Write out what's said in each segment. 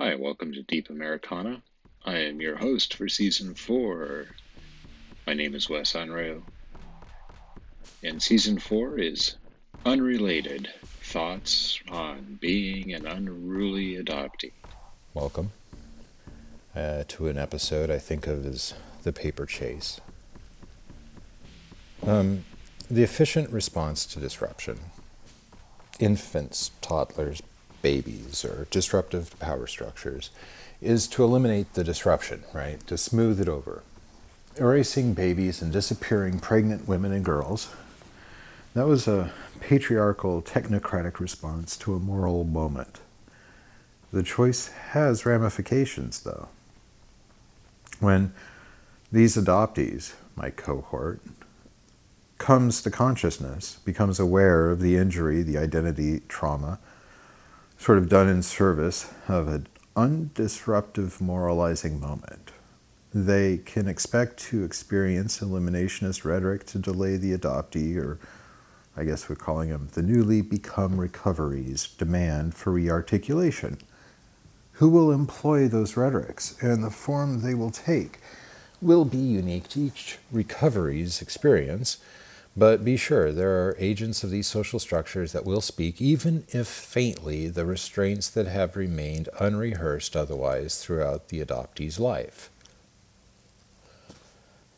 Hi, welcome to Deep Americana. I am your host for season four. My name is Wes Unruh. And season four is Unrelated Thoughts on Being an Unruly Adoptee. Welcome uh, to an episode I think of as The Paper Chase. Um, the efficient response to disruption. Infants, toddlers, babies, or disruptive power structures is to eliminate the disruption, right? To smooth it over. Erasing babies and disappearing pregnant women and girls. That was a patriarchal, technocratic response to a moral moment. The choice has ramifications, though. When these adoptees, my cohort, comes to consciousness, becomes aware of the injury, the identity trauma, sort of done in service of an undisruptive moralizing moment. They can expect to experience eliminationist rhetoric to delay the adoptee, or I guess we're calling them the newly become recoveries, demand for rearticulation. Who will employ those rhetorics and the form they will take will be unique to each recovery's experience but be sure there are agents of these social structures that will speak, even if faintly, the restraints that have remained unrehearsed otherwise throughout the adoptee's life.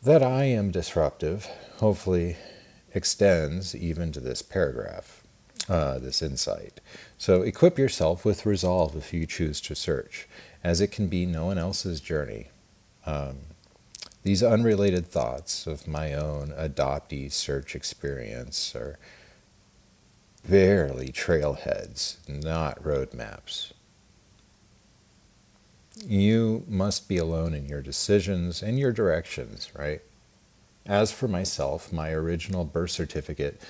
That I am disruptive hopefully extends even to this paragraph, uh, this insight. So equip yourself with resolve if you choose to search, as it can be no one else's journey. Um, these unrelated thoughts of my own adoptee search experience are barely trailheads, not roadmaps. You must be alone in your decisions and your directions, right? As for myself, my original birth certificate,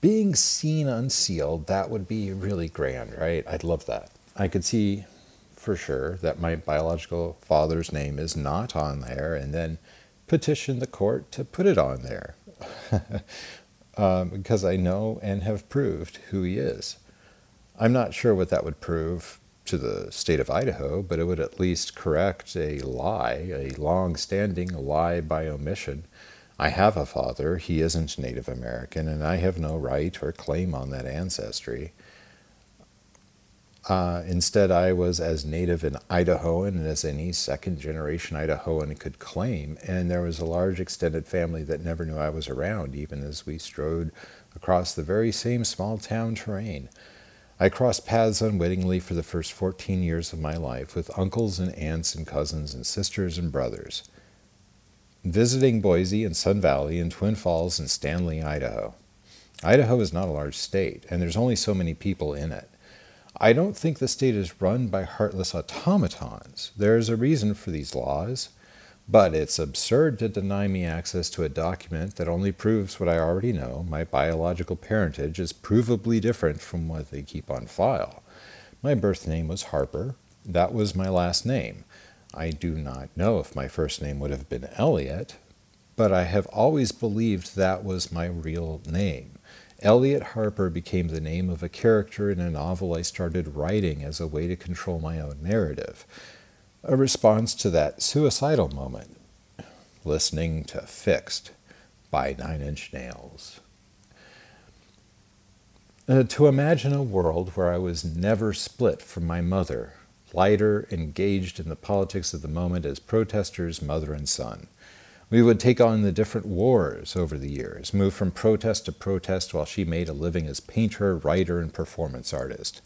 being seen unsealed, that would be really grand, right? I'd love that. I could see for sure that my biological father's name is not on there and then petition the court to put it on there um, because I know and have proved who he is. I'm not sure what that would prove to the state of Idaho, but it would at least correct a lie, a long standing lie by omission. I have a father, he isn't Native American, and I have no right or claim on that ancestry. Uh, instead, I was as native an Idahoan as any second generation Idahoan could claim, and there was a large extended family that never knew I was around, even as we strode across the very same small town terrain. I crossed paths unwittingly for the first 14 years of my life with uncles and aunts and cousins and sisters and brothers, visiting Boise and Sun Valley and Twin Falls and Stanley, Idaho. Idaho is not a large state, and there's only so many people in it. I don't think the state is run by heartless automatons. There is a reason for these laws, but it's absurd to deny me access to a document that only proves what I already know. My biological parentage is provably different from what they keep on file. My birth name was Harper. That was my last name. I do not know if my first name would have been Eliot, but I have always believed that was my real name. Eliot Harper became the name of a character in a novel I started writing as a way to control my own narrative, a response to that suicidal moment, listening to Fixed by Nine Inch Nails. Uh, to imagine a world where I was never split from my mother, lighter, engaged in the politics of the moment as protesters, mother and son. We would take on the different wars over the years, move from protest to protest while she made a living as painter, writer, and performance artist.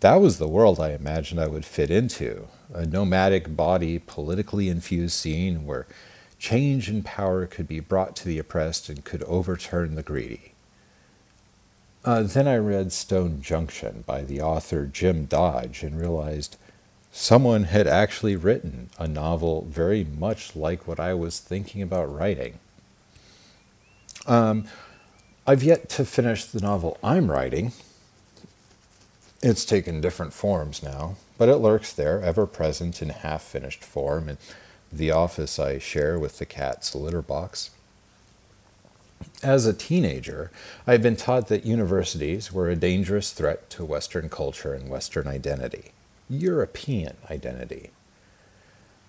That was the world I imagined I would fit into a nomadic body, politically infused scene where change and power could be brought to the oppressed and could overturn the greedy. Uh, then I read Stone Junction by the author Jim Dodge and realized someone had actually written a novel very much like what I was thinking about writing. Um, I've yet to finish the novel I'm writing. It's taken different forms now, but it lurks there, ever present in half finished form, in the office I share with the cat's litter box. As a teenager, I had been taught that universities were a dangerous threat to Western culture and Western identity. European identity.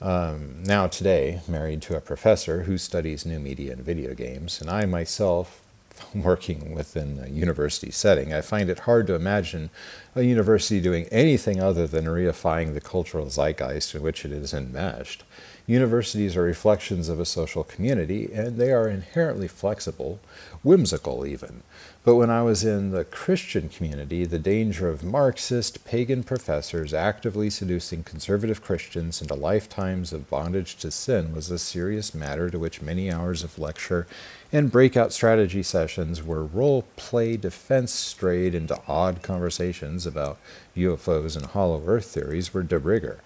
Um, now, today, married to a professor who studies new media and video games, and I myself, working within a university setting, I find it hard to imagine a university doing anything other than reifying the cultural zeitgeist in which it is enmeshed. Universities are reflections of a social community, and they are inherently flexible, whimsical even. But when I was in the Christian community, the danger of Marxist, pagan professors actively seducing conservative Christians into lifetimes of bondage to sin was a serious matter to which many hours of lecture and breakout strategy sessions where role play defense strayed into odd conversations about UFOs and hollow earth theories were de rigueur.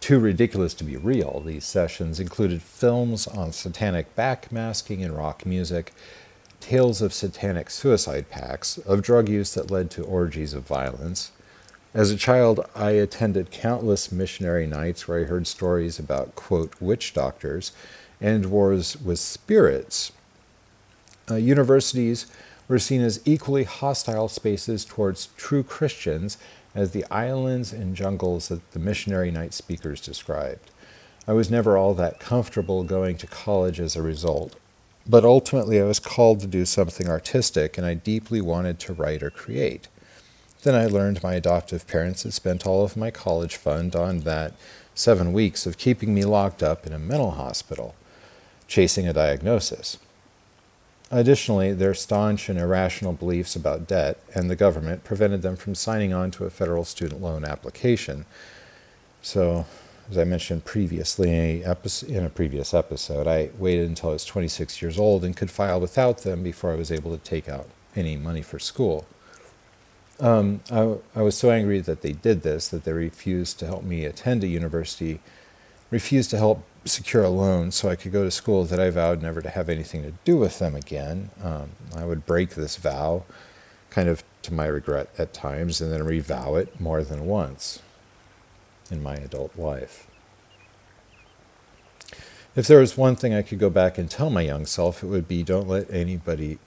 Too ridiculous to be real, these sessions included films on satanic backmasking and rock music, tales of satanic suicide pacts, of drug use that led to orgies of violence. As a child, I attended countless missionary nights where I heard stories about, quote, witch doctors and wars with spirits. Uh, universities were seen as equally hostile spaces towards true Christians as the islands and jungles that the missionary night speakers described. I was never all that comfortable going to college as a result, but ultimately I was called to do something artistic and I deeply wanted to write or create. Then I learned my adoptive parents had spent all of my college fund on that seven weeks of keeping me locked up in a mental hospital, chasing a diagnosis. Additionally, their staunch and irrational beliefs about debt and the government prevented them from signing on to a federal student loan application. So, as I mentioned previously in a previous episode, I waited until I was 26 years old and could file without them before I was able to take out any money for school. Um, I, I was so angry that they did this that they refused to help me attend a university, refused to help secure a loan so I could go to school that I vowed never to have anything to do with them again. Um, I would break this vow, kind of to my regret at times, and then revow it more than once in my adult life. If there was one thing I could go back and tell my young self, it would be don't let anybody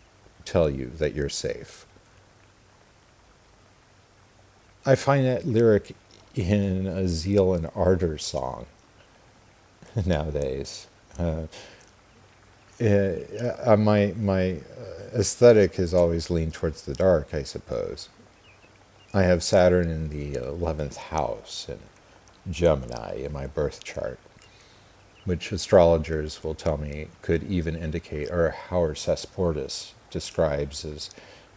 tell you that you're safe. I find that lyric in a Zeal and Ardor song nowadays. Uh, uh, my my aesthetic has always leaned towards the dark, I suppose. I have Saturn in the eleventh house and Gemini in my birth chart, which astrologers will tell me could even indicate, or Howard Sasportas describes as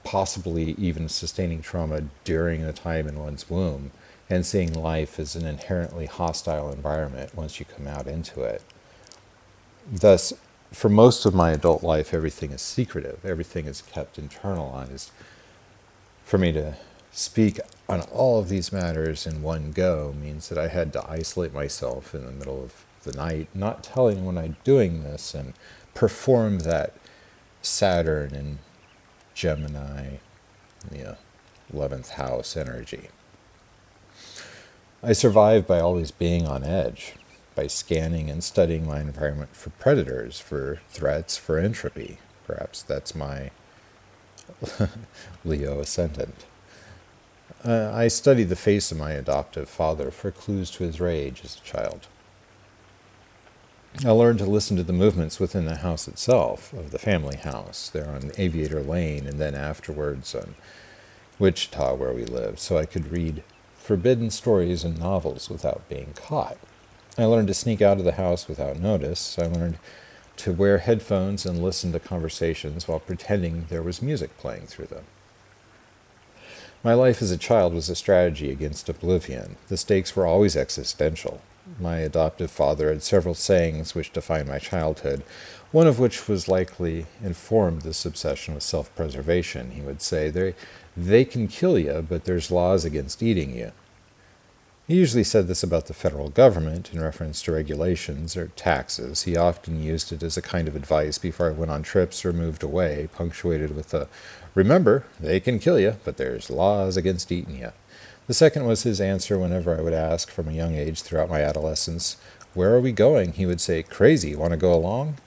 possibly even sustaining trauma during the time in one's womb and seeing life as an inherently hostile environment once you come out into it. Thus, for most of my adult life, everything is secretive, everything is kept internalized. For me to speak on all of these matters in one go means that I had to isolate myself in the middle of the night, not telling anyone I'm doing this, and perform that Saturn and Gemini, the 11th house energy. I survive by always being on edge, by scanning and studying my environment for predators, for threats, for entropy. Perhaps that's my Leo ascendant. Uh, I studied the face of my adoptive father for clues to his rage as a child. I learned to listen to the movements within the house itself, of the family house, there on Aviator Lane, and then afterwards on Wichita, where we lived, so I could read forbidden stories and novels without being caught. I learned to sneak out of the house without notice. I learned to wear headphones and listen to conversations while pretending there was music playing through them. My life as a child was a strategy against oblivion. The stakes were always existential. My adoptive father had several sayings which defined my childhood, one of which was likely informed this obsession with self preservation. He would say, they, they can kill you, but there's laws against eating you. He usually said this about the federal government in reference to regulations or taxes. He often used it as a kind of advice before I went on trips or moved away, punctuated with a Remember, they can kill you, but there's laws against eating you. The second was his answer whenever I would ask from a young age throughout my adolescence, Where are we going? He would say, Crazy, want to go along?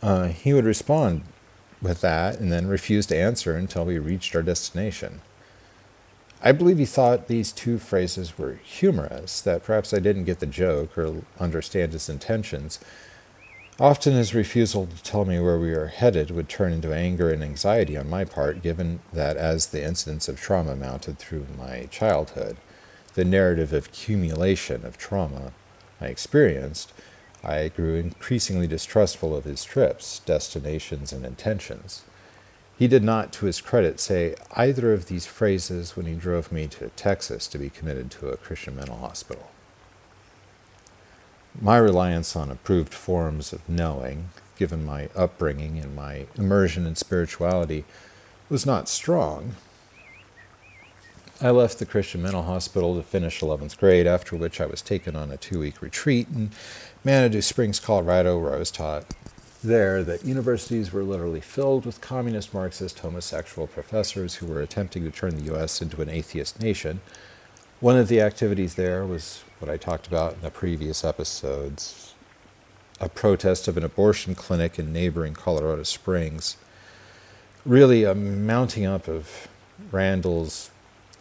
Uh, he would respond with that and then refuse to answer until we reached our destination. I believe he thought these two phrases were humorous, that perhaps I didn't get the joke or understand his intentions. Often his refusal to tell me where we were headed would turn into anger and anxiety on my part, given that as the incidents of trauma mounted through my childhood, the narrative of accumulation of trauma I experienced, I grew increasingly distrustful of his trips, destinations, and intentions. He did not, to his credit, say either of these phrases when he drove me to Texas to be committed to a Christian mental hospital. My reliance on approved forms of knowing, given my upbringing and my immersion in spirituality, was not strong. I left the Christian mental hospital to finish 11th grade, after which I was taken on a two week retreat in Manitou Springs, Colorado, where I was taught there that universities were literally filled with communist Marxist homosexual professors who were attempting to turn the U.S. into an atheist nation. One of the activities there was what I talked about in the previous episodes a protest of an abortion clinic in neighboring Colorado Springs. Really, a mounting up of Randall's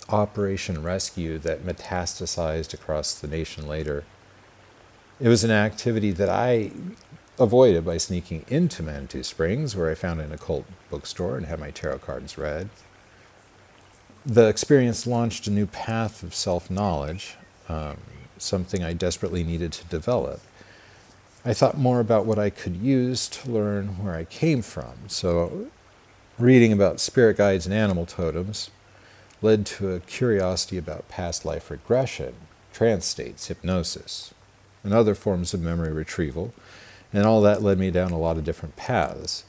Operation Rescue that metastasized across the nation later. It was an activity that I avoided by sneaking into Manitou Springs, where I found an occult bookstore and had my tarot cards read. The experience launched a new path of self knowledge, um, something I desperately needed to develop. I thought more about what I could use to learn where I came from. So, reading about spirit guides and animal totems led to a curiosity about past life regression, trance states, hypnosis, and other forms of memory retrieval and all that led me down a lot of different paths.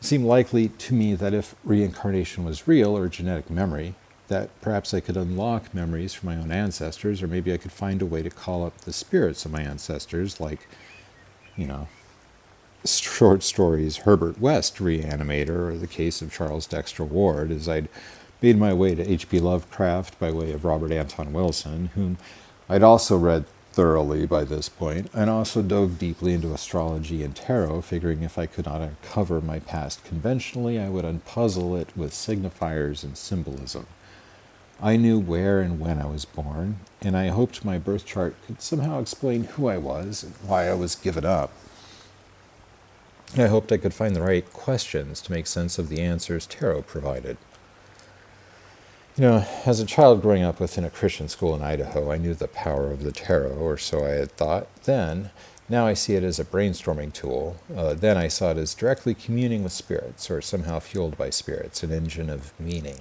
It seemed likely to me that if reincarnation was real or genetic memory, that perhaps I could unlock memories from my own ancestors, or maybe I could find a way to call up the spirits of my ancestors, like, you know, short stories Herbert West Reanimator, or the case of Charles Dexter Ward, as I'd made my way to H.P. Lovecraft by way of Robert Anton Wilson, whom I'd also read thoroughly by this point, and also dove deeply into astrology and tarot, figuring if I could not uncover my past conventionally, I would unpuzzle it with signifiers and symbolism. I knew where and when I was born, and I hoped my birth chart could somehow explain who I was and why I was given up. I hoped I could find the right questions to make sense of the answers tarot provided. You know, as a child growing up within a Christian school in Idaho, I knew the power of the tarot, or so I had thought then. Now I see it as a brainstorming tool. Uh, then I saw it as directly communing with spirits, or somehow fueled by spirits, an engine of meaning.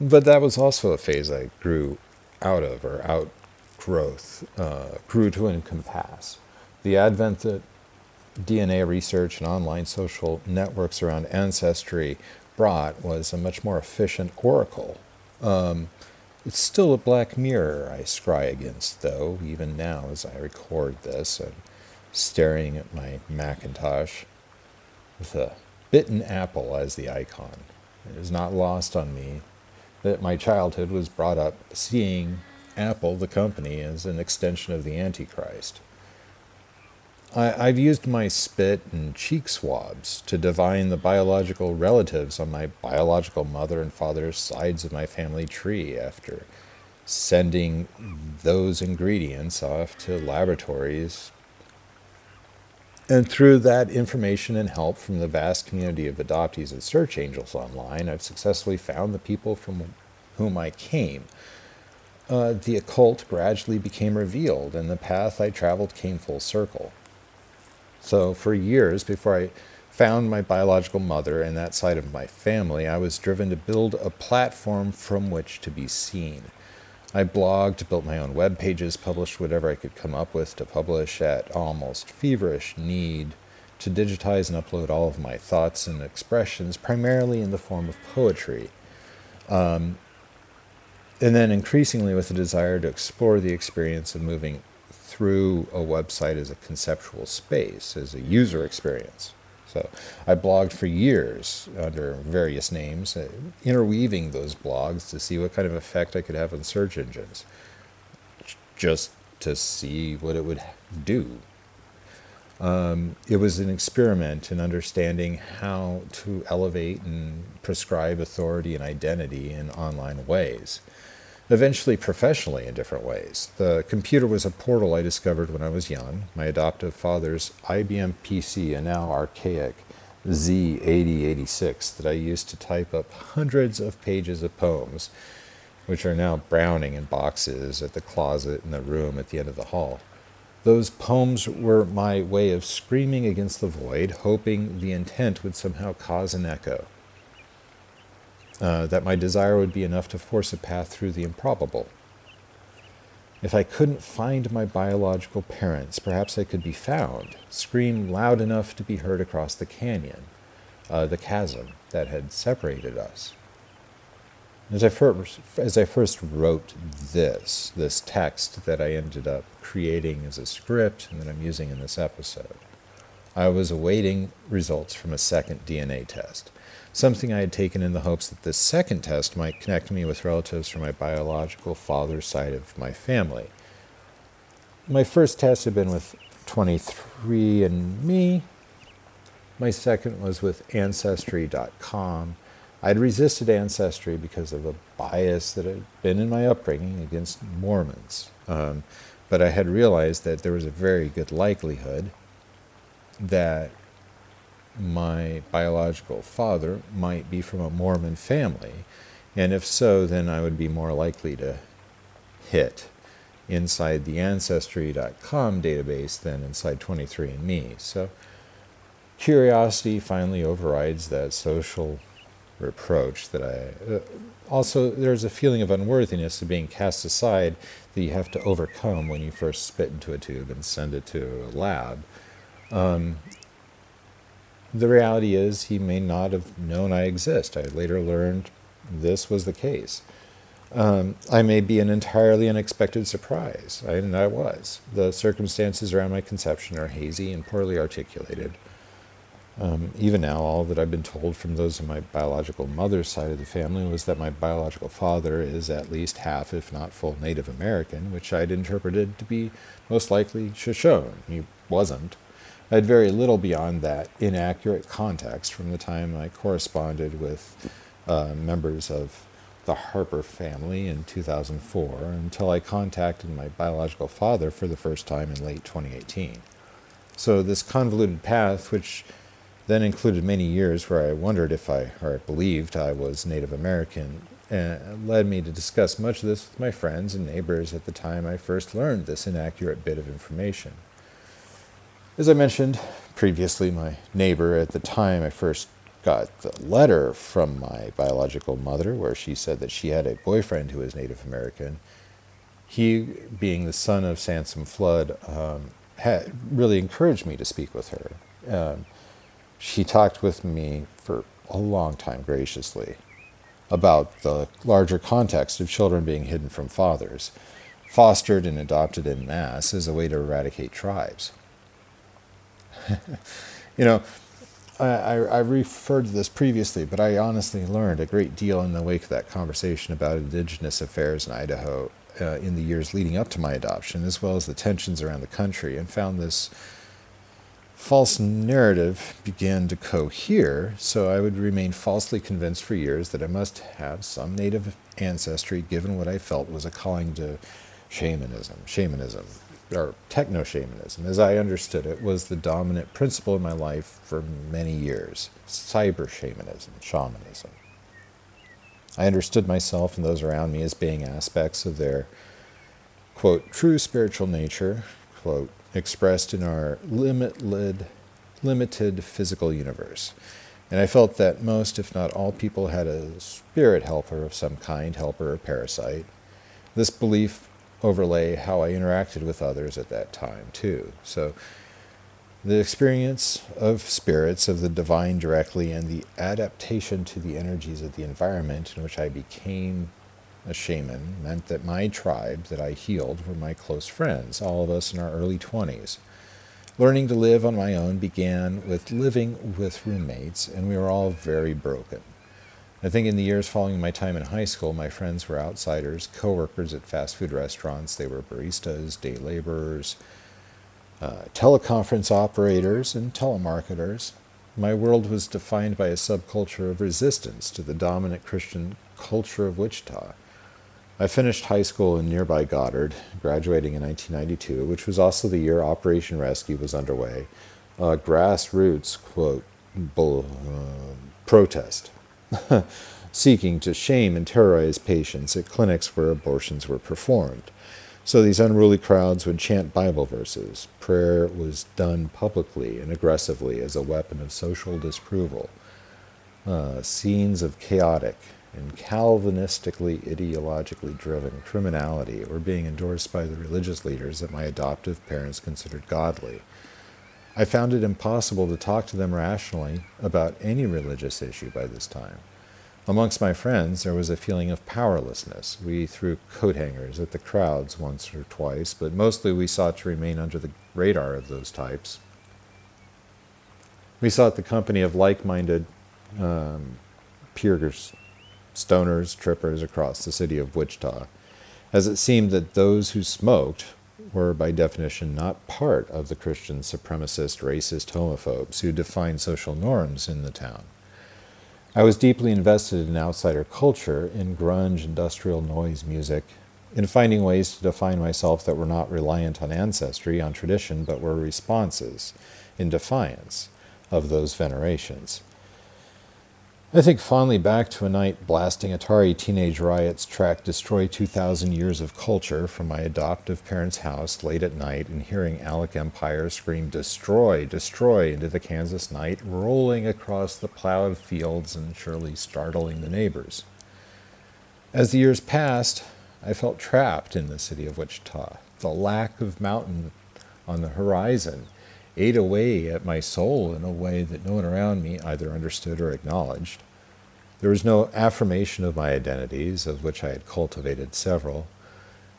But that was also a phase I grew out of, or outgrowth, uh, grew to encompass. The advent of DNA research and online social networks around ancestry brought was a much more efficient oracle. Um, it's still a black mirror I scry against, though, even now as I record this and staring at my Macintosh with a bitten apple as the icon. It is not lost on me that my childhood was brought up seeing Apple, the company, as an extension of the Antichrist. I, have used my spit and cheek swabs to divine the biological relatives on my biological mother and father's sides of my family tree after sending those ingredients off to laboratories. And through that information and help from the vast community of adoptees and search angels online, I've successfully found the people from whom I came. Uh, the occult gradually became revealed, and the path I traveled came full circle. So, for years before I found my biological mother and that side of my family, I was driven to build a platform from which to be seen. I blogged, built my own web pages, published whatever I could come up with to publish at almost feverish need to digitize and upload all of my thoughts and expressions, primarily in the form of poetry. Um, and then increasingly with a desire to explore the experience of moving through a website as a conceptual space, as a user experience. So I blogged for years under various names, uh, interweaving those blogs to see what kind of effect I could have on search engines, just to see what it would do. Um, it was an experiment in understanding how to elevate and prescribe authority and identity in online ways eventually professionally in different ways. The computer was a portal I discovered when I was young. My adoptive father's IBM PC, a now archaic Z8086 that I used to type up hundreds of pages of poems, which are now browning in boxes at the closet in the room at the end of the hall. Those poems were my way of screaming against the void, hoping the intent would somehow cause an echo uh, that my desire would be enough to force a path through the improbable. If I couldn't find my biological parents, perhaps I could be found, scream loud enough to be heard across the canyon, uh, the chasm that had separated us. As I, first, as I first wrote this, this text that I ended up creating as a script and that I'm using in this episode, I was awaiting results from a second DNA test something I had taken in the hopes that this second test might connect me with relatives from my biological father's side of my family. My first test had been with 23andMe. My second was with Ancestry.com. I'd resisted Ancestry because of a bias that had been in my upbringing against Mormons. Um, but I had realized that there was a very good likelihood that my biological father might be from a Mormon family. And if so, then I would be more likely to hit inside the Ancestry.com database than inside 23andMe. So curiosity finally overrides that social reproach that I. Uh, also, there's a feeling of unworthiness of being cast aside that you have to overcome when you first spit into a tube and send it to a lab. Um, the reality is, he may not have known I exist. I later learned this was the case. Um, I may be an entirely unexpected surprise, and I was. The circumstances around my conception are hazy and poorly articulated. Um, even now, all that I've been told from those of my biological mother's side of the family was that my biological father is at least half, if not full, Native American, which I'd interpreted to be most likely Shoshone. He wasn't. I had very little beyond that inaccurate context from the time I corresponded with uh, members of the Harper family in 2004 until I contacted my biological father for the first time in late 2018. So, this convoluted path, which then included many years where I wondered if I, or I believed I was Native American, uh, led me to discuss much of this with my friends and neighbors at the time I first learned this inaccurate bit of information. As I mentioned previously, my neighbor at the time I first got the letter from my biological mother where she said that she had a boyfriend who was Native American. He, being the son of Sansom Flood, um, had really encouraged me to speak with her. Um, she talked with me for a long time graciously about the larger context of children being hidden from fathers, fostered and adopted in mass as a way to eradicate tribes. you know, I, I, referred to this previously, but I honestly learned a great deal in the wake of that conversation about Indigenous affairs in Idaho uh, in the years leading up to my adoption, as well as the tensions around the country, and found this false narrative began to cohere, so I would remain falsely convinced for years that I must have some native ancestry given what I felt was a calling to shamanism, shamanism, or techno shamanism, as I understood it, was the dominant principle in my life for many years cyber shamanism, shamanism. I understood myself and those around me as being aspects of their, quote, true spiritual nature, quote, expressed in our limited, limited physical universe. And I felt that most, if not all, people had a spirit helper of some kind, helper or parasite. This belief overlay how I interacted with others at that time, too. So, the experience of spirits, of the divine directly, and the adaptation to the energies of the environment in which I became a shaman meant that my tribe that I healed were my close friends, all of us in our early 20s. Learning to live on my own began with living with roommates, and we were all very broken. I think in the years following my time in high school, my friends were outsiders, coworkers at fast food restaurants. They were baristas, day laborers, uh, teleconference operators, and telemarketers. My world was defined by a subculture of resistance to the dominant Christian culture of Wichita. I finished high school in nearby Goddard, graduating in 1992, which was also the year Operation Rescue was underway. A grassroots, quote, bull, uh, protest, seeking to shame and terrorize patients at clinics where abortions were performed. So these unruly crowds would chant Bible verses. Prayer was done publicly and aggressively as a weapon of social disapproval. Uh, scenes of chaotic, and Calvinistically ideologically driven criminality were being endorsed by the religious leaders that my adoptive parents considered godly. I found it impossible to talk to them rationally about any religious issue by this time. Amongst my friends, there was a feeling of powerlessness. We threw coat hangers at the crowds once or twice, but mostly we sought to remain under the radar of those types. We sought the company of like minded um, peers stoners, trippers across the city of Wichita, as it seemed that those who smoked were by definition not part of the Christian supremacist, racist homophobes who defined social norms in the town. I was deeply invested in outsider culture, in grunge, industrial noise music, in finding ways to define myself that were not reliant on ancestry, on tradition, but were responses, in defiance of those venerations. I think fondly back to a night blasting Atari Teenage Riot's track Destroy 2000 Years of Culture from my adoptive parents' house late at night and hearing Alec Empire scream Destroy, Destroy into the Kansas night, rolling across the plowed fields and surely startling the neighbors. As the years passed, I felt trapped in the city of Wichita. The lack of mountain on the horizon ate away at my soul in a way that no one around me either understood or acknowledged. There was no affirmation of my identities, of which I had cultivated several.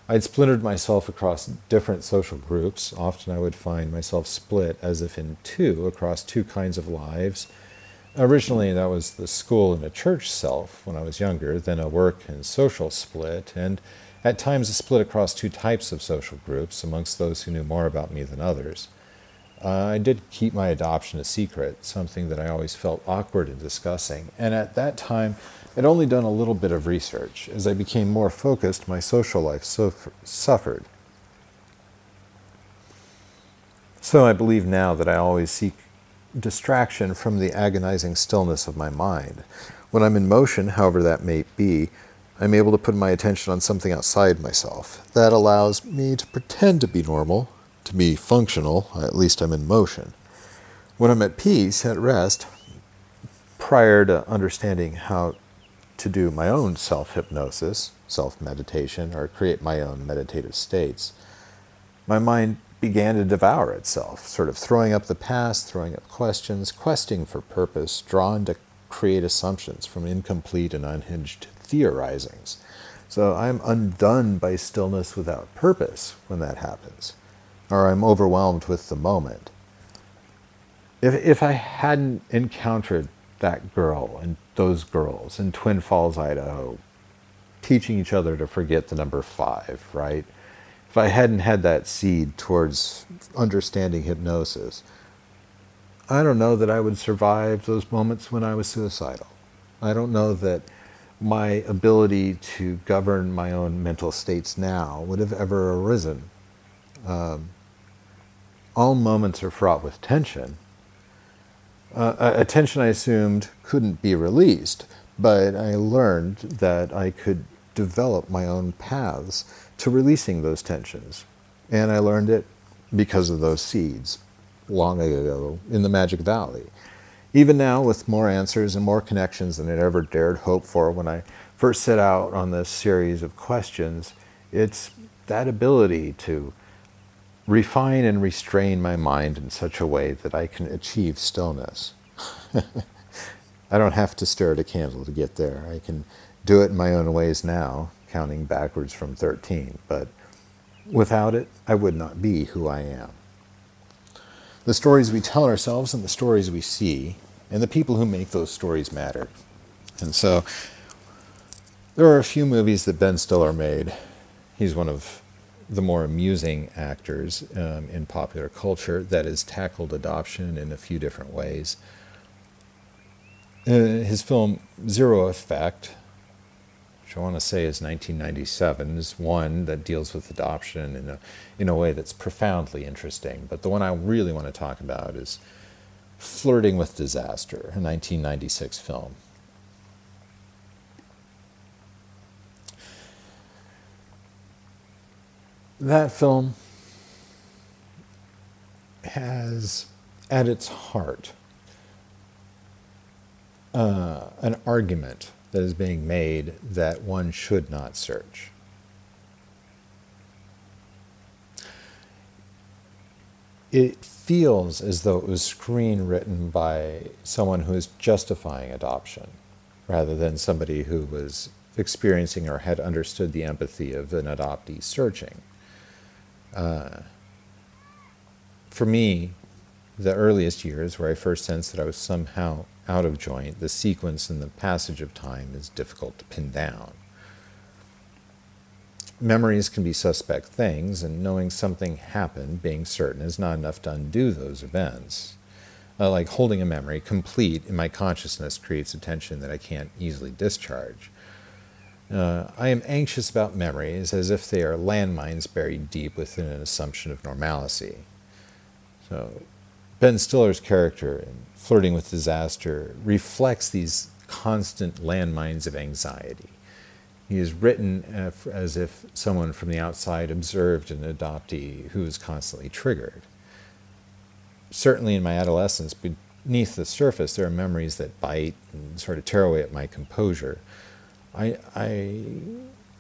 I had splintered myself across different social groups. Often I would find myself split as if in two across two kinds of lives. Originally, that was the school and a church self when I was younger, then a work and social split, and at times a split across two types of social groups amongst those who knew more about me than others. Uh, I did keep my adoption a secret, something that I always felt awkward in discussing. And at that time, I'd only done a little bit of research. As I became more focused, my social life suffered. So I believe now that I always seek distraction from the agonizing stillness of my mind. When I'm in motion, however that may be, I'm able to put my attention on something outside myself. That allows me to pretend to be normal to be functional, at least I'm in motion. When I'm at peace, at rest, prior to understanding how to do my own self hypnosis, self meditation, or create my own meditative states, my mind began to devour itself, sort of throwing up the past, throwing up questions, questing for purpose, drawn to create assumptions from incomplete and unhinged theorizings. So I'm undone by stillness without purpose when that happens or I'm overwhelmed with the moment. If, if I hadn't encountered that girl and those girls in Twin Falls, Idaho, teaching each other to forget the number five, right? If I hadn't had that seed towards understanding hypnosis, I don't know that I would survive those moments when I was suicidal. I don't know that my ability to govern my own mental states now would have ever arisen. Um, all moments are fraught with tension. Uh, a tension I assumed couldn't be released, but I learned that I could develop my own paths to releasing those tensions. And I learned it because of those seeds long ago in the Magic Valley. Even now, with more answers and more connections than I'd ever dared hope for when I first set out on this series of questions, it's that ability to refine and restrain my mind in such a way that I can achieve stillness. I don't have to stare at a candle to get there. I can do it in my own ways now, counting backwards from 13, but without it, I would not be who I am. The stories we tell ourselves and the stories we see, and the people who make those stories matter. And so, there are a few movies that Ben Stiller made. He's one of the more amusing actors um, in popular culture that has tackled adoption in a few different ways. Uh, his film Zero Effect, which I want to say is 1997, is one that deals with adoption in a, in a way that's profoundly interesting. But the one I really want to talk about is Flirting with Disaster, a 1996 film. That film has at its heart uh, an argument that is being made that one should not search. It feels as though it was screen written by someone who is justifying adoption rather than somebody who was experiencing or had understood the empathy of an adoptee searching uh, for me, the earliest years where I first sensed that I was somehow out of joint, the sequence and the passage of time is difficult to pin down. Memories can be suspect things, and knowing something happened, being certain, is not enough to undo those events. Uh, like holding a memory complete in my consciousness creates a tension that I can't easily discharge. Uh, I am anxious about memories as if they are landmines buried deep within an assumption of normalcy. So, Ben Stiller's character in Flirting with Disaster reflects these constant landmines of anxiety. He is written as if someone from the outside observed an adoptee who is constantly triggered. Certainly in my adolescence, beneath the surface, there are memories that bite and sort of tear away at my composure I, I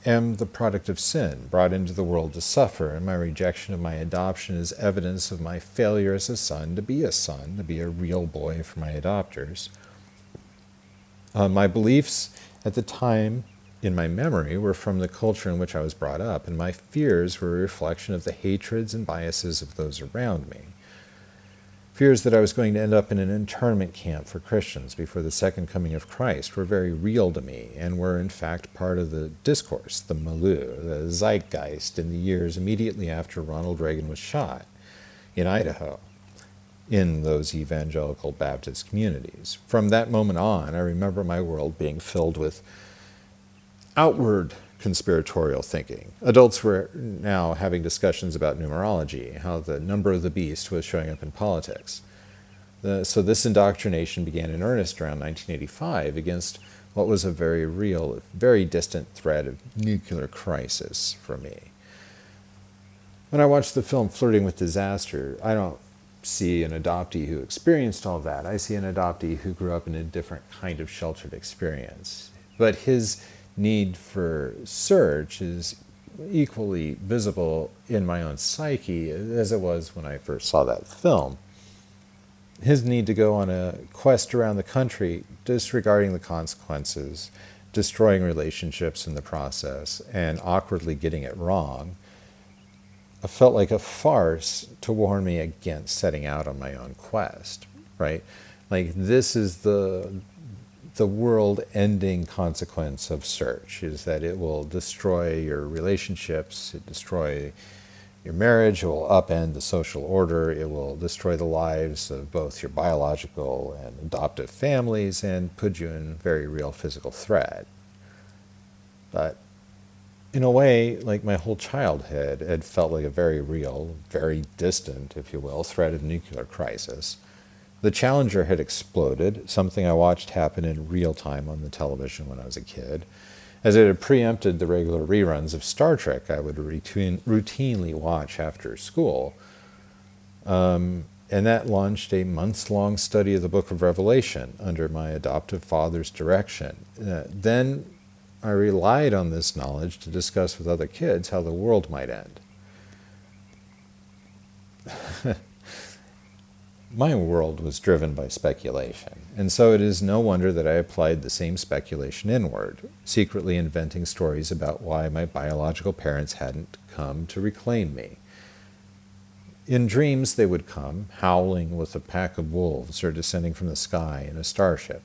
am the product of sin, brought into the world to suffer, and my rejection of my adoption is evidence of my failure as a son to be a son, to be a real boy for my adopters. Uh, my beliefs at the time in my memory were from the culture in which I was brought up, and my fears were a reflection of the hatreds and biases of those around me. Fears that I was going to end up in an internment camp for Christians before the second coming of Christ were very real to me and were, in fact, part of the discourse, the milieu, the zeitgeist in the years immediately after Ronald Reagan was shot in Idaho in those evangelical Baptist communities. From that moment on, I remember my world being filled with outward conspiratorial thinking. Adults were now having discussions about numerology, how the number of the beast was showing up in politics. The, so this indoctrination began in earnest around 1985 against what was a very real, very distant threat of nuclear crisis for me. When I watched the film Flirting with Disaster, I don't see an adoptee who experienced all that. I see an adoptee who grew up in a different kind of sheltered experience. But his need for search is equally visible in my own psyche as it was when I first saw that film. His need to go on a quest around the country, disregarding the consequences, destroying relationships in the process, and awkwardly getting it wrong, uh, felt like a farce to warn me against setting out on my own quest, right? Like, this is the the world ending consequence of search is that it will destroy your relationships, it destroy your marriage, it will upend the social order, it will destroy the lives of both your biological and adoptive families and put you in very real physical threat. But in a way, like my whole childhood, it felt like a very real, very distant, if you will, threat of nuclear crisis. The Challenger had exploded, something I watched happen in real time on the television when I was a kid. As it had preempted the regular reruns of Star Trek I would routine, routinely watch after school. Um, and that launched a months long study of the book of Revelation under my adoptive father's direction. Uh, then I relied on this knowledge to discuss with other kids how the world might end. my world was driven by speculation, and so it is no wonder that I applied the same speculation inward, secretly inventing stories about why my biological parents hadn't come to reclaim me. In dreams, they would come, howling with a pack of wolves or descending from the sky in a starship.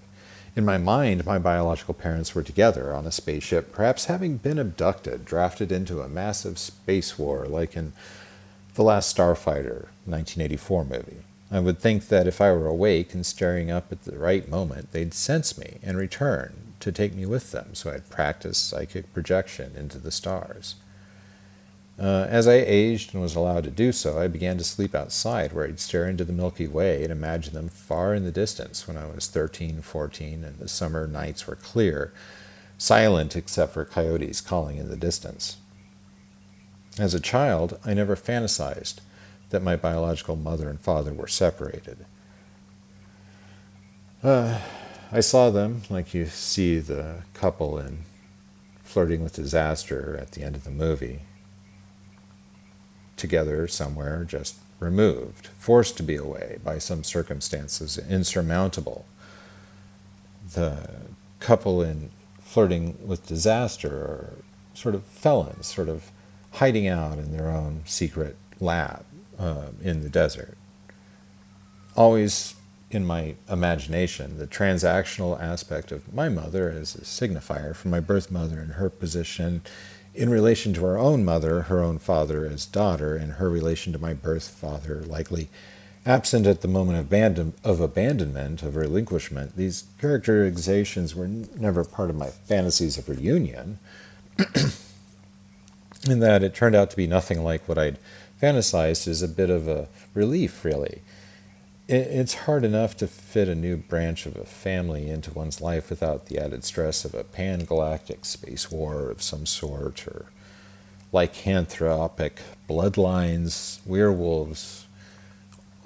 In my mind, my biological parents were together on a spaceship, perhaps having been abducted, drafted into a massive space war like in The Last Starfighter, 1984 movie. I would think that if I were awake and staring up at the right moment, they'd sense me and return to take me with them, so I'd practice psychic projection into the stars. Uh, as I aged and was allowed to do so, I began to sleep outside where I'd stare into the Milky Way and imagine them far in the distance when I was 13, 14, and the summer nights were clear, silent except for coyotes calling in the distance. As a child, I never fantasized that my biological mother and father were separated. Uh, I saw them like you see the couple in Flirting with Disaster at the end of the movie together somewhere, just removed, forced to be away by some circumstances insurmountable. The couple in flirting with disaster are sort of felons, sort of hiding out in their own secret lab uh, in the desert. Always in my imagination, the transactional aspect of my mother as a signifier for my birth mother and her position in relation to her own mother, her own father as daughter, and her relation to my birth father, likely absent at the moment of, abandon, of abandonment, of relinquishment, these characterizations were never part of my fantasies of reunion, in that it turned out to be nothing like what I'd fantasized is a bit of a relief, really it's hard enough to fit a new branch of a family into one's life without the added stress of a pan-galactic space war of some sort, or lycanthropic bloodlines, werewolves.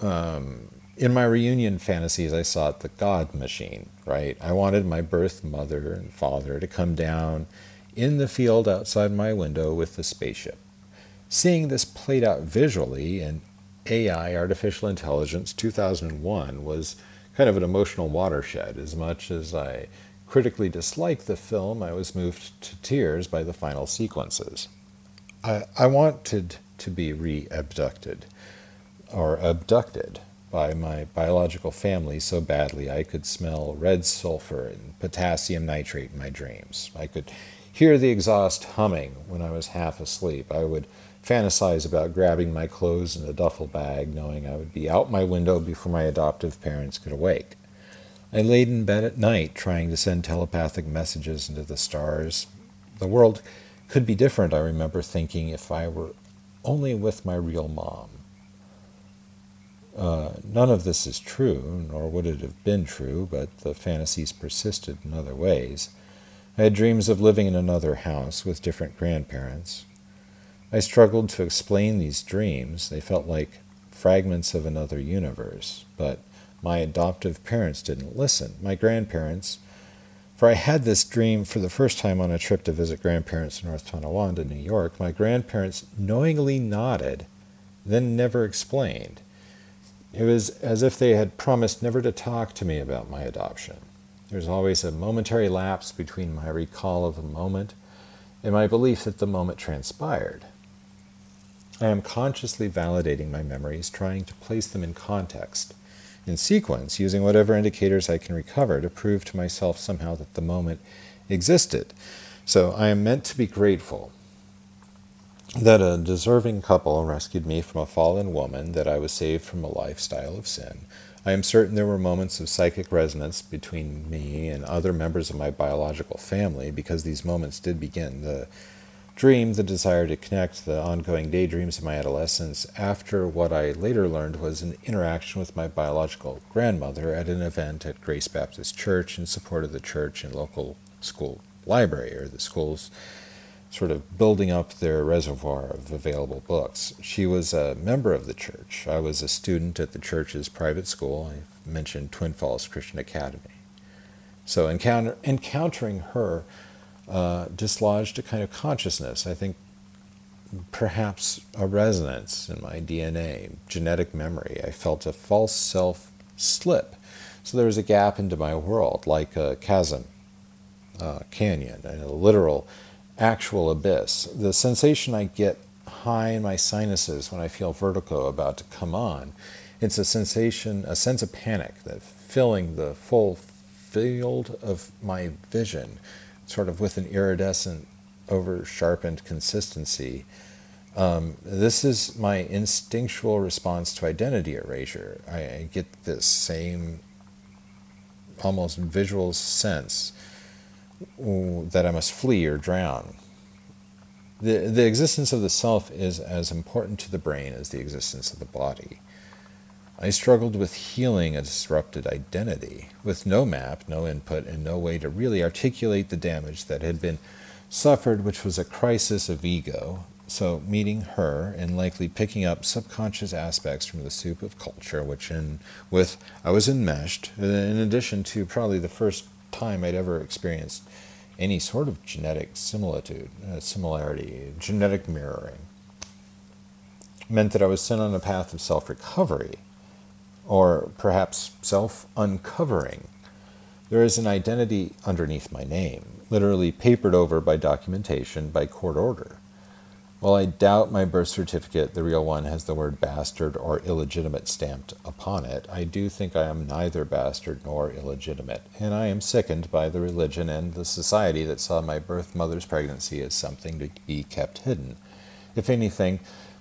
Um, in my reunion fantasies, I it the God machine, right? I wanted my birth mother and father to come down in the field outside my window with the spaceship. Seeing this played out visually in AI, Artificial Intelligence 2001, was kind of an emotional watershed. As much as I critically disliked the film, I was moved to tears by the final sequences. I, I wanted to be re abducted or abducted by my biological family so badly I could smell red sulfur and potassium nitrate in my dreams. I could hear the exhaust humming when I was half asleep. I would fantasize about grabbing my clothes in a duffel bag, knowing I would be out my window before my adoptive parents could awake. I laid in bed at night trying to send telepathic messages into the stars. The world could be different, I remember thinking, if I were only with my real mom. Uh, none of this is true, nor would it have been true, but the fantasies persisted in other ways. I had dreams of living in another house with different grandparents, I struggled to explain these dreams. They felt like fragments of another universe, but my adoptive parents didn't listen. My grandparents, for I had this dream for the first time on a trip to visit grandparents in North Tonawanda, New York. My grandparents knowingly nodded, then never explained. It was as if they had promised never to talk to me about my adoption. There's always a momentary lapse between my recall of a moment and my belief that the moment transpired. I am consciously validating my memories, trying to place them in context, in sequence, using whatever indicators I can recover to prove to myself somehow that the moment existed. So I am meant to be grateful that a deserving couple rescued me from a fallen woman, that I was saved from a lifestyle of sin. I am certain there were moments of psychic resonance between me and other members of my biological family because these moments did begin the dream the desire to connect the ongoing daydreams of my adolescence after what I later learned was an interaction with my biological grandmother at an event at Grace Baptist Church in support of the church and local school library, or the school's sort of building up their reservoir of available books. She was a member of the church. I was a student at the church's private school. I mentioned Twin Falls Christian Academy. So encounter, encountering her uh, dislodged a kind of consciousness. I think perhaps a resonance in my DNA, genetic memory. I felt a false self slip. So there was a gap into my world, like a chasm, a canyon, a literal, actual abyss. The sensation I get high in my sinuses when I feel vertigo about to come on, it's a sensation, a sense of panic that filling the full field of my vision, sort of with an iridescent, over sharpened consistency. Um, this is my instinctual response to identity erasure. I, I get this same almost visual sense that I must flee or drown. The, the existence of the self is as important to the brain as the existence of the body. I struggled with healing a disrupted identity, with no map, no input, and no way to really articulate the damage that had been suffered, which was a crisis of ego. So, meeting her and likely picking up subconscious aspects from the soup of culture, which in with I was enmeshed, in addition to probably the first time I'd ever experienced any sort of genetic similitude, uh, similarity, genetic mirroring, meant that I was sent on a path of self recovery or perhaps self uncovering. There is an identity underneath my name, literally papered over by documentation by court order. While I doubt my birth certificate, the real one, has the word bastard or illegitimate stamped upon it, I do think I am neither bastard nor illegitimate, and I am sickened by the religion and the society that saw my birth mother's pregnancy as something to be kept hidden. If anything,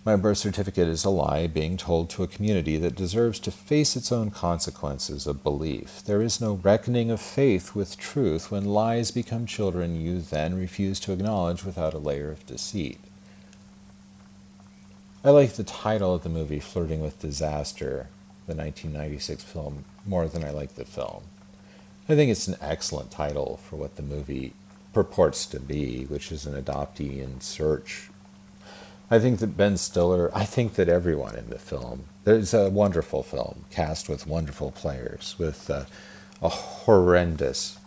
my birth certificate is a lie being told to a community that deserves to face its own consequences of belief. There is no reckoning of faith with truth when lies become children you then refuse to acknowledge without a layer of deceit. I like the title of the movie, Flirting with Disaster, the 1996 film, more than I like the film. I think it's an excellent title for what the movie purports to be, which is an adoptee in search I think that Ben Stiller, I think that everyone in the film, there's a wonderful film cast with wonderful players, with uh, a horrendous,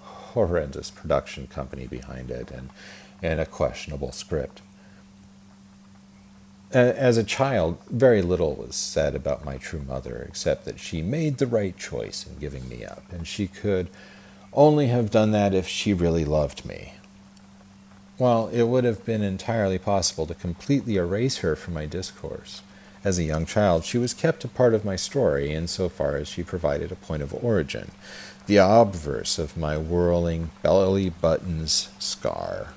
horrendous production company behind it, and, and a questionable script. As a child, very little was said about my true mother, except that she made the right choice in giving me up, and she could only have done that if she really loved me. While it would have been entirely possible to completely erase her from my discourse. As a young child, she was kept a part of my story insofar as she provided a point of origin, the obverse of my whirling belly buttons scar.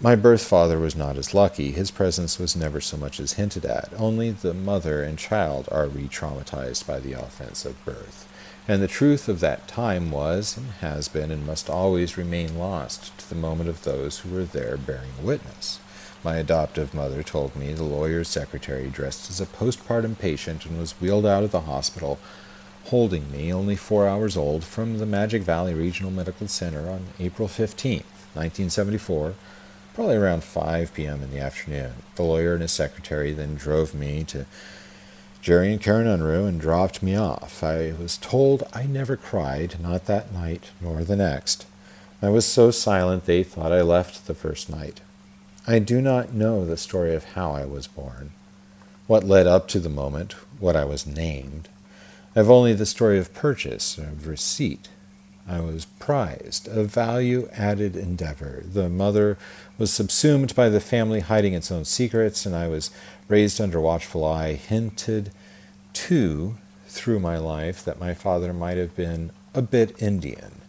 My birth father was not as lucky. His presence was never so much as hinted at. Only the mother and child are re traumatized by the offense of birth. And the truth of that time was, and has been, and must always remain lost to the moment of those who were there bearing witness. My adoptive mother told me the lawyer's secretary dressed as a postpartum patient and was wheeled out of the hospital, holding me, only four hours old, from the Magic Valley Regional Medical Center on April 15, 1974, probably around 5 p.m. in the afternoon. The lawyer and his secretary then drove me to Jerry and Karen Unruh and dropped me off. I was told I never cried, not that night nor the next. I was so silent they thought I left the first night. I do not know the story of how I was born, what led up to the moment, what I was named. I have only the story of purchase, of receipt. I was prized, a value added endeavor. The mother was subsumed by the family hiding its own secrets, and I was raised under watchful eye, hinted to through my life that my father might have been a bit Indian.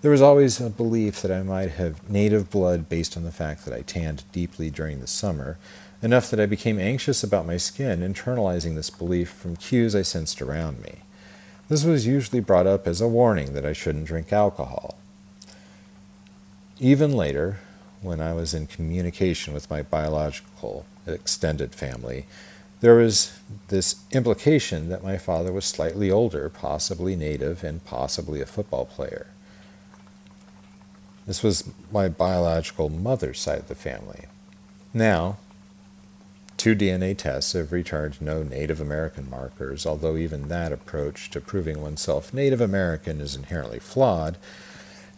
There was always a belief that I might have native blood based on the fact that I tanned deeply during the summer, enough that I became anxious about my skin, internalizing this belief from cues I sensed around me. This was usually brought up as a warning that I shouldn't drink alcohol. Even later, when I was in communication with my biological extended family, there was this implication that my father was slightly older, possibly native, and possibly a football player. This was my biological mother's side of the family. Now, two DNA tests have returned no Native American markers, although even that approach to proving oneself Native American is inherently flawed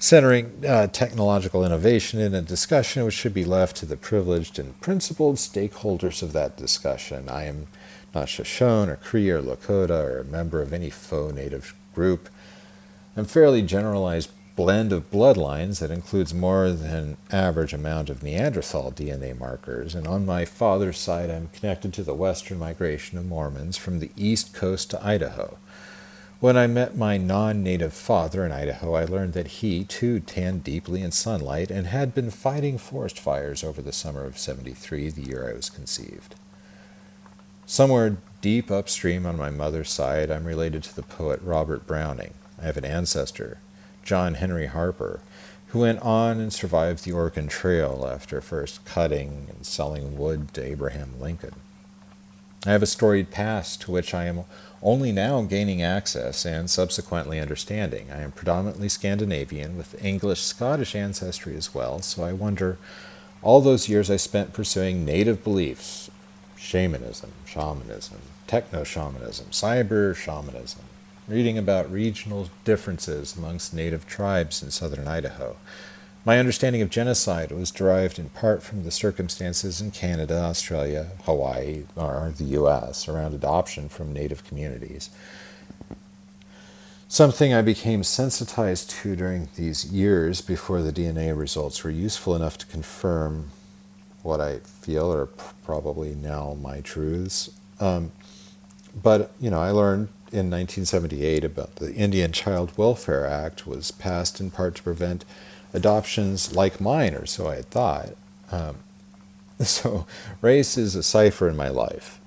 centering uh, technological innovation in a discussion which should be left to the privileged and principled stakeholders of that discussion. I am not Shoshone or Cree or Lakota or a member of any faux native group. I'm fairly generalized blend of bloodlines that includes more than average amount of Neanderthal DNA markers, and on my father's side I'm connected to the western migration of Mormons from the east coast to Idaho. When I met my non native father in Idaho, I learned that he, too, tanned deeply in sunlight and had been fighting forest fires over the summer of 73, the year I was conceived. Somewhere deep upstream on my mother's side, I'm related to the poet Robert Browning. I have an ancestor, John Henry Harper, who went on and survived the Oregon Trail after first cutting and selling wood to Abraham Lincoln. I have a storied past to which I am only now gaining access and subsequently understanding. I am predominantly Scandinavian with English Scottish ancestry as well, so I wonder all those years I spent pursuing native beliefs shamanism, shamanism, techno shamanism, cyber shamanism, reading about regional differences amongst native tribes in southern Idaho. My understanding of genocide was derived in part from the circumstances in Canada, Australia, Hawaii, or the US around adoption from native communities. Something I became sensitized to during these years before the DNA results were useful enough to confirm what I feel are probably now my truths. Um, but, you know, I learned in 1978 about the Indian Child Welfare Act was passed in part to prevent adoptions like mine, or so I had thought. Um, so, race is a cipher in my life,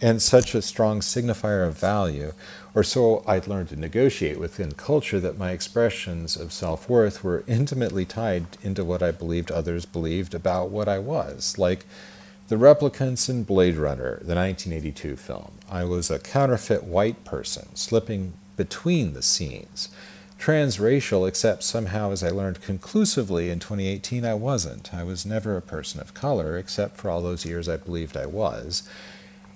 and such a strong signifier of value, or so I'd learned to negotiate within culture that my expressions of self worth were intimately tied into what I believed others believed about what I was. Like the replicants in Blade Runner, the 1982 film, I was a counterfeit white person slipping between the scenes transracial, except somehow, as I learned conclusively in 2018, I wasn't. I was never a person of color, except for all those years I believed I was.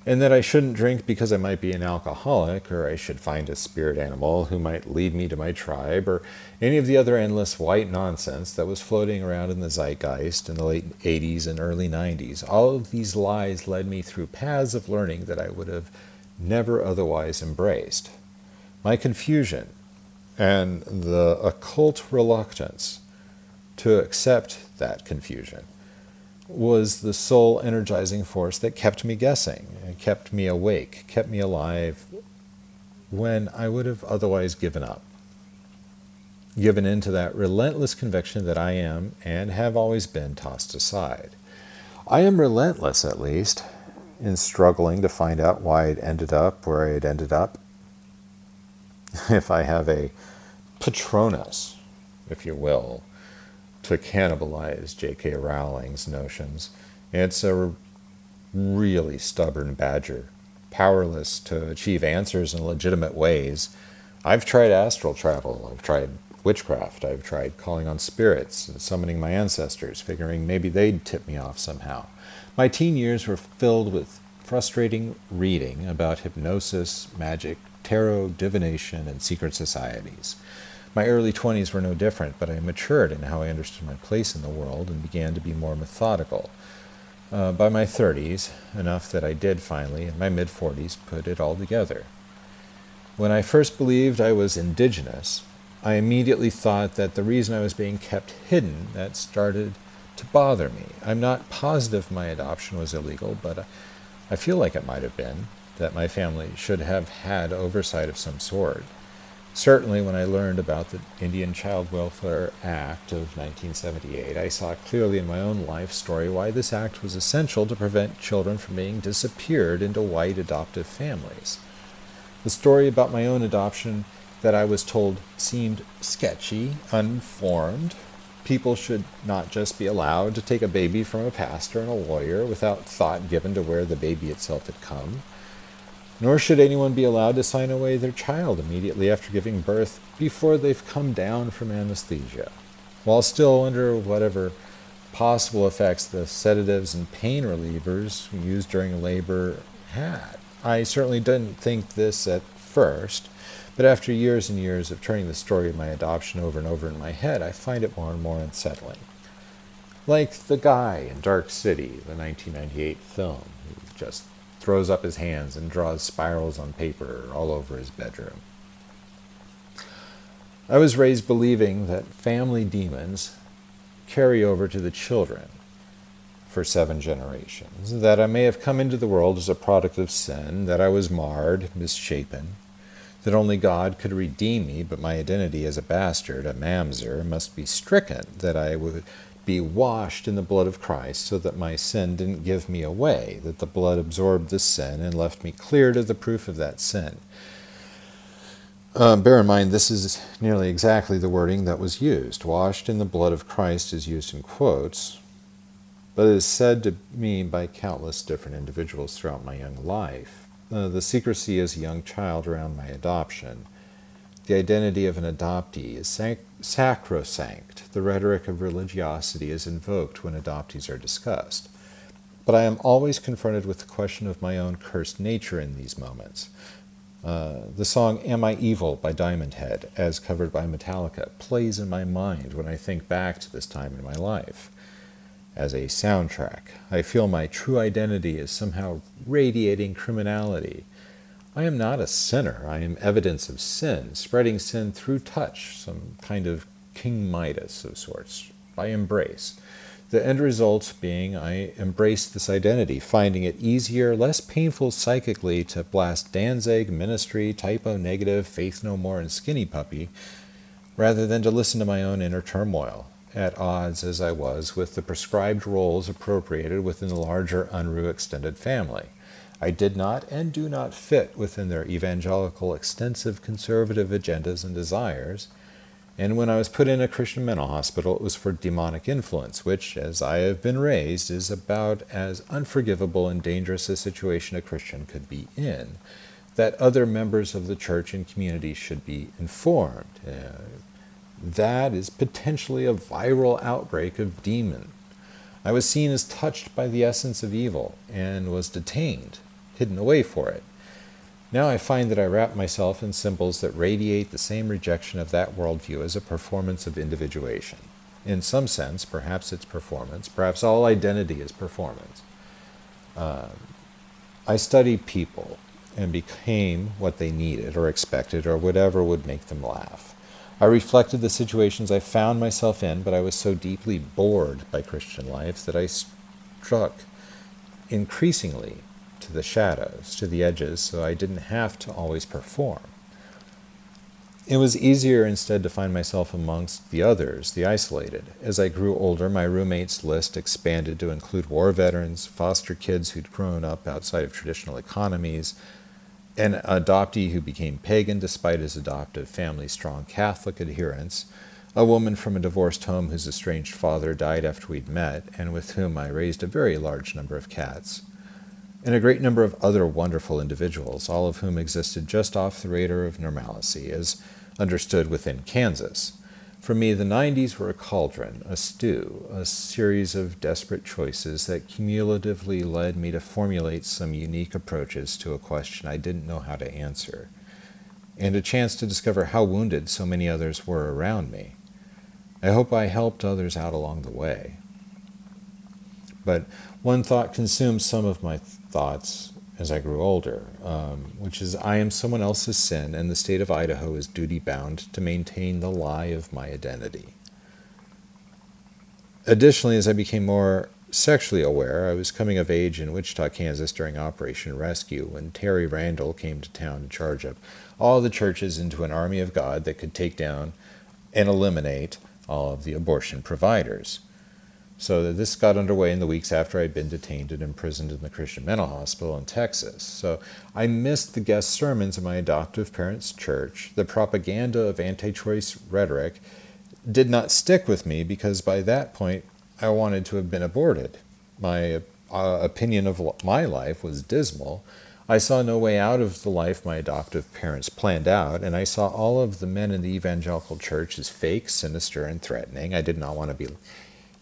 And that I shouldn't drink because I might be an alcoholic, or I should find a spirit animal who might lead me to my tribe, or any of the other endless white nonsense that was floating around in the zeitgeist in the late 80s and early 90s. All of these lies led me through paths of learning that I would have never otherwise embraced. My confusion, and the occult reluctance to accept that confusion was the sole energizing force that kept me guessing, kept me awake, kept me alive when I would have otherwise given up. Given in to that relentless conviction that I am and have always been tossed aside. I am relentless, at least, in struggling to find out why I'd ended up where I had ended up if I have a Patronus, if you will, to cannibalize J.K. Rowling's notions. It's a really stubborn badger, powerless to achieve answers in legitimate ways. I've tried astral travel, I've tried witchcraft, I've tried calling on spirits and summoning my ancestors, figuring maybe they'd tip me off somehow. My teen years were filled with frustrating reading about hypnosis, magic, tarot, divination, and secret societies. My early 20s were no different, but I matured in how I understood my place in the world and began to be more methodical. Uh, by my 30s, enough that I did finally, in my mid 40s, put it all together. When I first believed I was indigenous, I immediately thought that the reason I was being kept hidden that started to bother me. I'm not positive my adoption was illegal, but I feel like it might have been, that my family should have had oversight of some sort. Certainly, when I learned about the Indian Child Welfare Act of 1978, I saw clearly in my own life story why this act was essential to prevent children from being disappeared into white adoptive families. The story about my own adoption that I was told seemed sketchy, unformed. People should not just be allowed to take a baby from a pastor and a lawyer without thought given to where the baby itself had come. Nor should anyone be allowed to sign away their child immediately after giving birth before they've come down from anesthesia, while still under whatever possible effects the sedatives and pain relievers used during labor had. I certainly didn't think this at first, but after years and years of turning the story of my adoption over and over in my head, I find it more and more unsettling. Like the guy in Dark City, the 1998 film, who just throws up his hands and draws spirals on paper all over his bedroom. I was raised believing that family demons carry over to the children for seven generations, that I may have come into the world as a product of sin, that I was marred, misshapen, that only God could redeem me, but my identity as a bastard, a mamzer, must be stricken, that I would be washed in the blood of Christ, so that my sin didn't give me away, that the blood absorbed the sin and left me cleared of the proof of that sin. Uh, bear in mind, this is nearly exactly the wording that was used. Washed in the blood of Christ is used in quotes, but it is said to me by countless different individuals throughout my young life. Uh, the secrecy as a young child around my adoption, the identity of an adoptee is sac- sacrosanct. The rhetoric of religiosity is invoked when adoptees are discussed. But I am always confronted with the question of my own cursed nature in these moments. Uh, the song Am I Evil by Diamond Head, as covered by Metallica, plays in my mind when I think back to this time in my life. As a soundtrack, I feel my true identity is somehow radiating criminality. I am not a sinner. I am evidence of sin, spreading sin through touch, some kind of King Midas of sorts, by embrace. The end result being I embraced this identity, finding it easier, less painful psychically to blast Danzig, Ministry, Type O Negative, Faith No More, and Skinny Puppy, rather than to listen to my own inner turmoil, at odds as I was with the prescribed roles appropriated within the larger Unruh extended family. I did not and do not fit within their evangelical, extensive conservative agendas and desires and when I was put in a Christian mental hospital, it was for demonic influence, which, as I have been raised, is about as unforgivable and dangerous a situation a Christian could be in. That other members of the church and community should be informed. Uh, that is potentially a viral outbreak of demon. I was seen as touched by the essence of evil and was detained, hidden away for it. Now I find that I wrap myself in symbols that radiate the same rejection of that worldview as a performance of individuation. In some sense, perhaps it's performance, perhaps all identity is performance. Uh, I studied people and became what they needed or expected or whatever would make them laugh. I reflected the situations I found myself in, but I was so deeply bored by Christian life that I struck increasingly the shadows, to the edges, so I didn't have to always perform. It was easier instead to find myself amongst the others, the isolated. As I grew older, my roommates' list expanded to include war veterans, foster kids who'd grown up outside of traditional economies, an adoptee who became pagan despite his adoptive family's strong Catholic adherence, a woman from a divorced home whose estranged father died after we'd met, and with whom I raised a very large number of cats and a great number of other wonderful individuals, all of whom existed just off the radar of normalcy, as understood within Kansas. For me, the 90s were a cauldron, a stew, a series of desperate choices that cumulatively led me to formulate some unique approaches to a question I didn't know how to answer, and a chance to discover how wounded so many others were around me. I hope I helped others out along the way. But one thought consumed some of my thoughts as I grew older, um, which is I am someone else's sin, and the state of Idaho is duty bound to maintain the lie of my identity. Additionally, as I became more sexually aware, I was coming of age in Wichita, Kansas during Operation Rescue when Terry Randall came to town to charge up all the churches into an army of God that could take down and eliminate all of the abortion providers. So this got underway in the weeks after I'd been detained and imprisoned in the Christian Mental Hospital in Texas. So I missed the guest sermons in my adoptive parents' church. The propaganda of anti choice rhetoric did not stick with me because by that point I wanted to have been aborted. My uh, opinion of my life was dismal. I saw no way out of the life my adoptive parents planned out, and I saw all of the men in the evangelical church as fake, sinister, and threatening. I did not want to be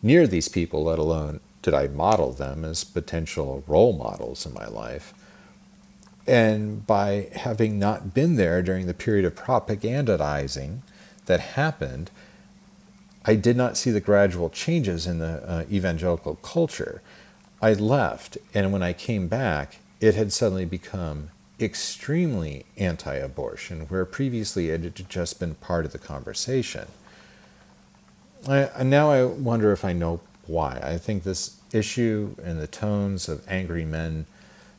near these people, let alone did I model them as potential role models in my life. And by having not been there during the period of propagandizing that happened, I did not see the gradual changes in the uh, evangelical culture. I left, and when I came back, it had suddenly become extremely anti abortion, where previously it had just been part of the conversation. I, now I wonder if I know why. I think this issue and the tones of angry men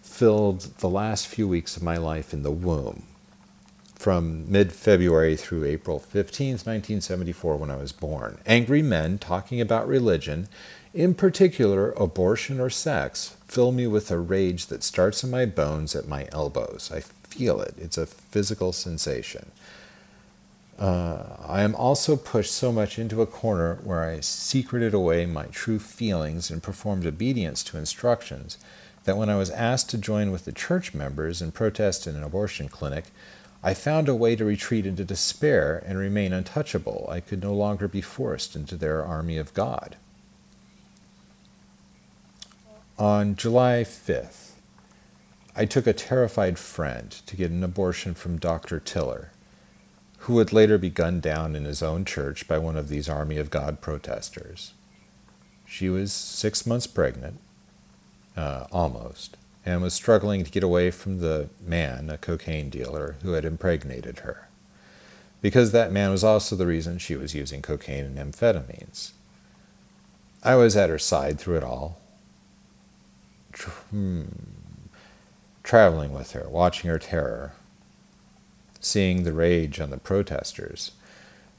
filled the last few weeks of my life in the womb. from mid February through April 15, 1974, when I was born. Angry men talking about religion, in particular abortion or sex, fill me with a rage that starts in my bones at my elbows. I feel it, it's a physical sensation. Uh, I am also pushed so much into a corner where I secreted away my true feelings and performed obedience to instructions that when I was asked to join with the church members and protest in an abortion clinic, I found a way to retreat into despair and remain untouchable. I could no longer be forced into their army of God. On July 5th, I took a terrified friend to get an abortion from Dr. Tiller, who would later be gunned down in his own church by one of these Army of God protesters. She was six months pregnant, uh, almost, and was struggling to get away from the man, a cocaine dealer, who had impregnated her. Because that man was also the reason she was using cocaine and amphetamines. I was at her side through it all, hmm, traveling with her, watching her terror, seeing the rage on the protesters,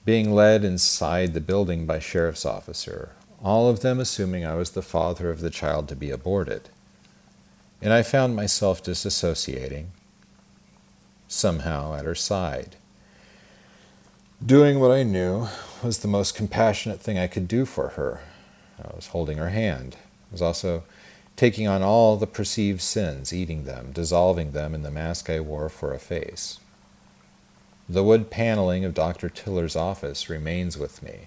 being led inside the building by sheriff's officer, all of them assuming I was the father of the child to be aborted and I found myself disassociating, somehow at her side. Doing what I knew was the most compassionate thing I could do for her. I was holding her hand. I was also taking on all the perceived sins, eating them, dissolving them in the mask I wore for a face. The wood paneling of Dr. Tiller's office remains with me.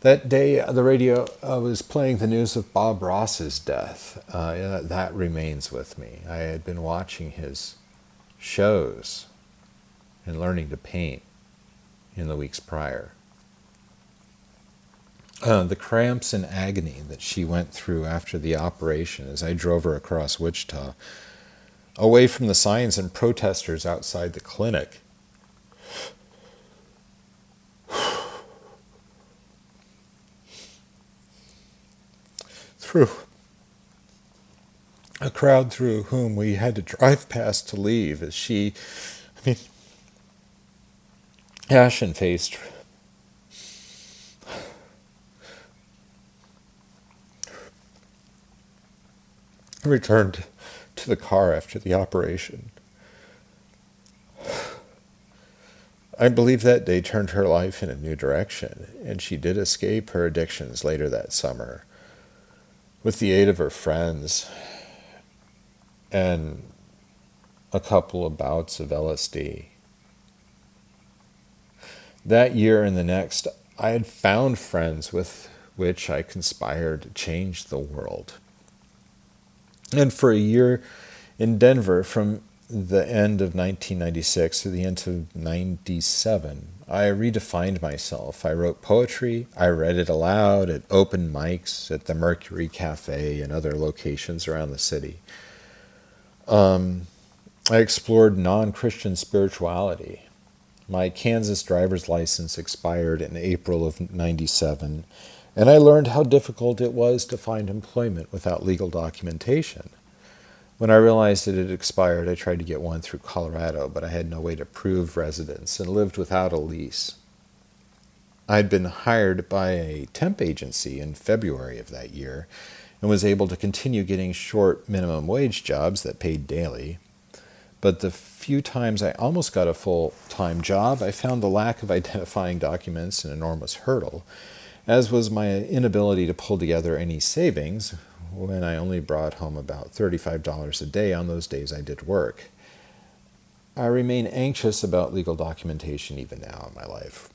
That day, the radio uh, was playing the news of Bob Ross's death. Uh, that remains with me. I had been watching his shows and learning to paint in the weeks prior. Uh, the cramps and agony that she went through after the operation as I drove her across Wichita, away from the signs and protesters outside the clinic through a crowd through whom we had to drive past to leave as she, I mean, ashen faced, returned to the car after the operation. I believe that day turned her life in a new direction, and she did escape her addictions later that summer with the aid of her friends and a couple of bouts of LSD. That year and the next, I had found friends with which I conspired to change the world. And for a year in Denver, from the end of 1996 to the end of 97, I redefined myself. I wrote poetry, I read it aloud at open mics at the Mercury Cafe and other locations around the city. Um, I explored non Christian spirituality. My Kansas driver's license expired in April of 97, and I learned how difficult it was to find employment without legal documentation. When I realized it had expired, I tried to get one through Colorado, but I had no way to prove residence and lived without a lease. I'd been hired by a temp agency in February of that year and was able to continue getting short minimum wage jobs that paid daily. But the few times I almost got a full time job, I found the lack of identifying documents an enormous hurdle, as was my inability to pull together any savings, when I only brought home about $35 a day on those days I did work. I remain anxious about legal documentation even now in my life.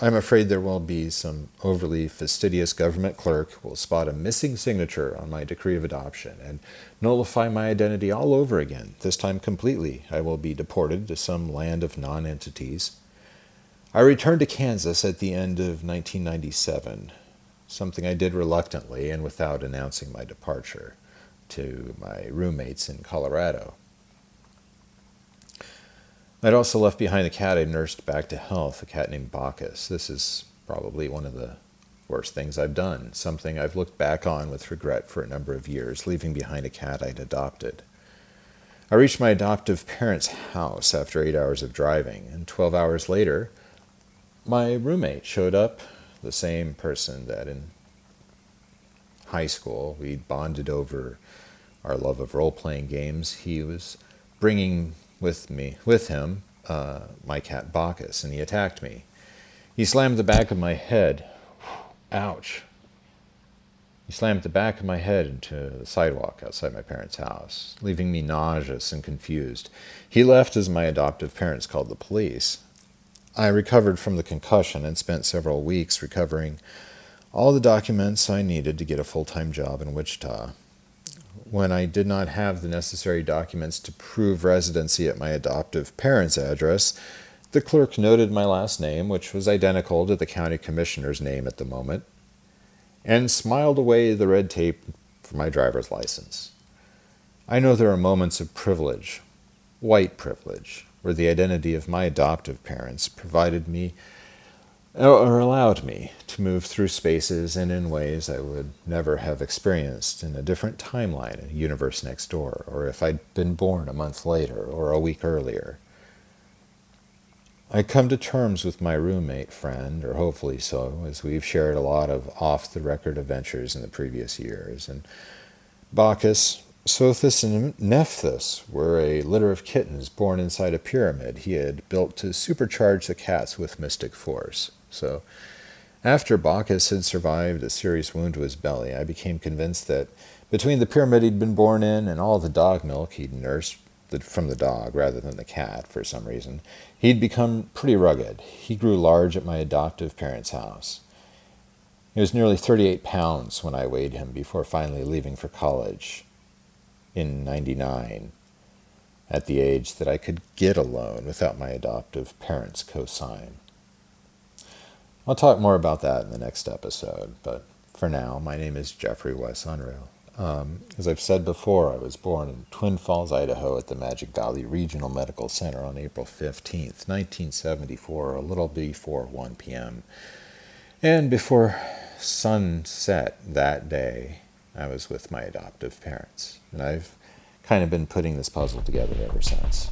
I'm afraid there will be some overly fastidious government clerk who will spot a missing signature on my decree of adoption and nullify my identity all over again, this time completely. I will be deported to some land of non-entities. I returned to Kansas at the end of 1997 something I did reluctantly and without announcing my departure to my roommates in Colorado. I'd also left behind a cat I nursed back to health, a cat named Bacchus. This is probably one of the worst things I've done, something I've looked back on with regret for a number of years, leaving behind a cat I'd adopted. I reached my adoptive parents' house after eight hours of driving, and 12 hours later, my roommate showed up, the same person that in high school we bonded over our love of role playing games. He was bringing with me, with him, uh, my cat Bacchus, and he attacked me. He slammed the back of my head. Ouch. He slammed the back of my head into the sidewalk outside my parents' house, leaving me nauseous and confused. He left as my adoptive parents called the police. I recovered from the concussion and spent several weeks recovering all the documents I needed to get a full time job in Wichita. When I did not have the necessary documents to prove residency at my adoptive parents' address, the clerk noted my last name, which was identical to the county commissioner's name at the moment, and smiled away the red tape for my driver's license. I know there are moments of privilege, white privilege, where the identity of my adoptive parents provided me or allowed me to move through spaces and in ways I would never have experienced in a different timeline, in a universe next door, or if I'd been born a month later or a week earlier. I come to terms with my roommate friend, or hopefully so, as we've shared a lot of off the record adventures in the previous years. And Bacchus, Sothis, and Nephthys were a litter of kittens born inside a pyramid he had built to supercharge the cats with mystic force. So, after Bacchus had survived a serious wound to his belly, I became convinced that between the pyramid he'd been born in and all the dog milk he'd nursed from the dog rather than the cat for some reason, He'd become pretty rugged. He grew large at my adoptive parents' house. He was nearly 38 pounds when I weighed him before finally leaving for college in 99, at the age that I could get a loan without my adoptive parents' cosign. I'll talk more about that in the next episode, but for now, my name is Jeffrey Wes. Um, as I've said before, I was born in Twin Falls, Idaho, at the Magic Valley Regional Medical Center on April 15th, 1974, a little before 1 p.m. And before sunset that day, I was with my adoptive parents. And I've kind of been putting this puzzle together ever since.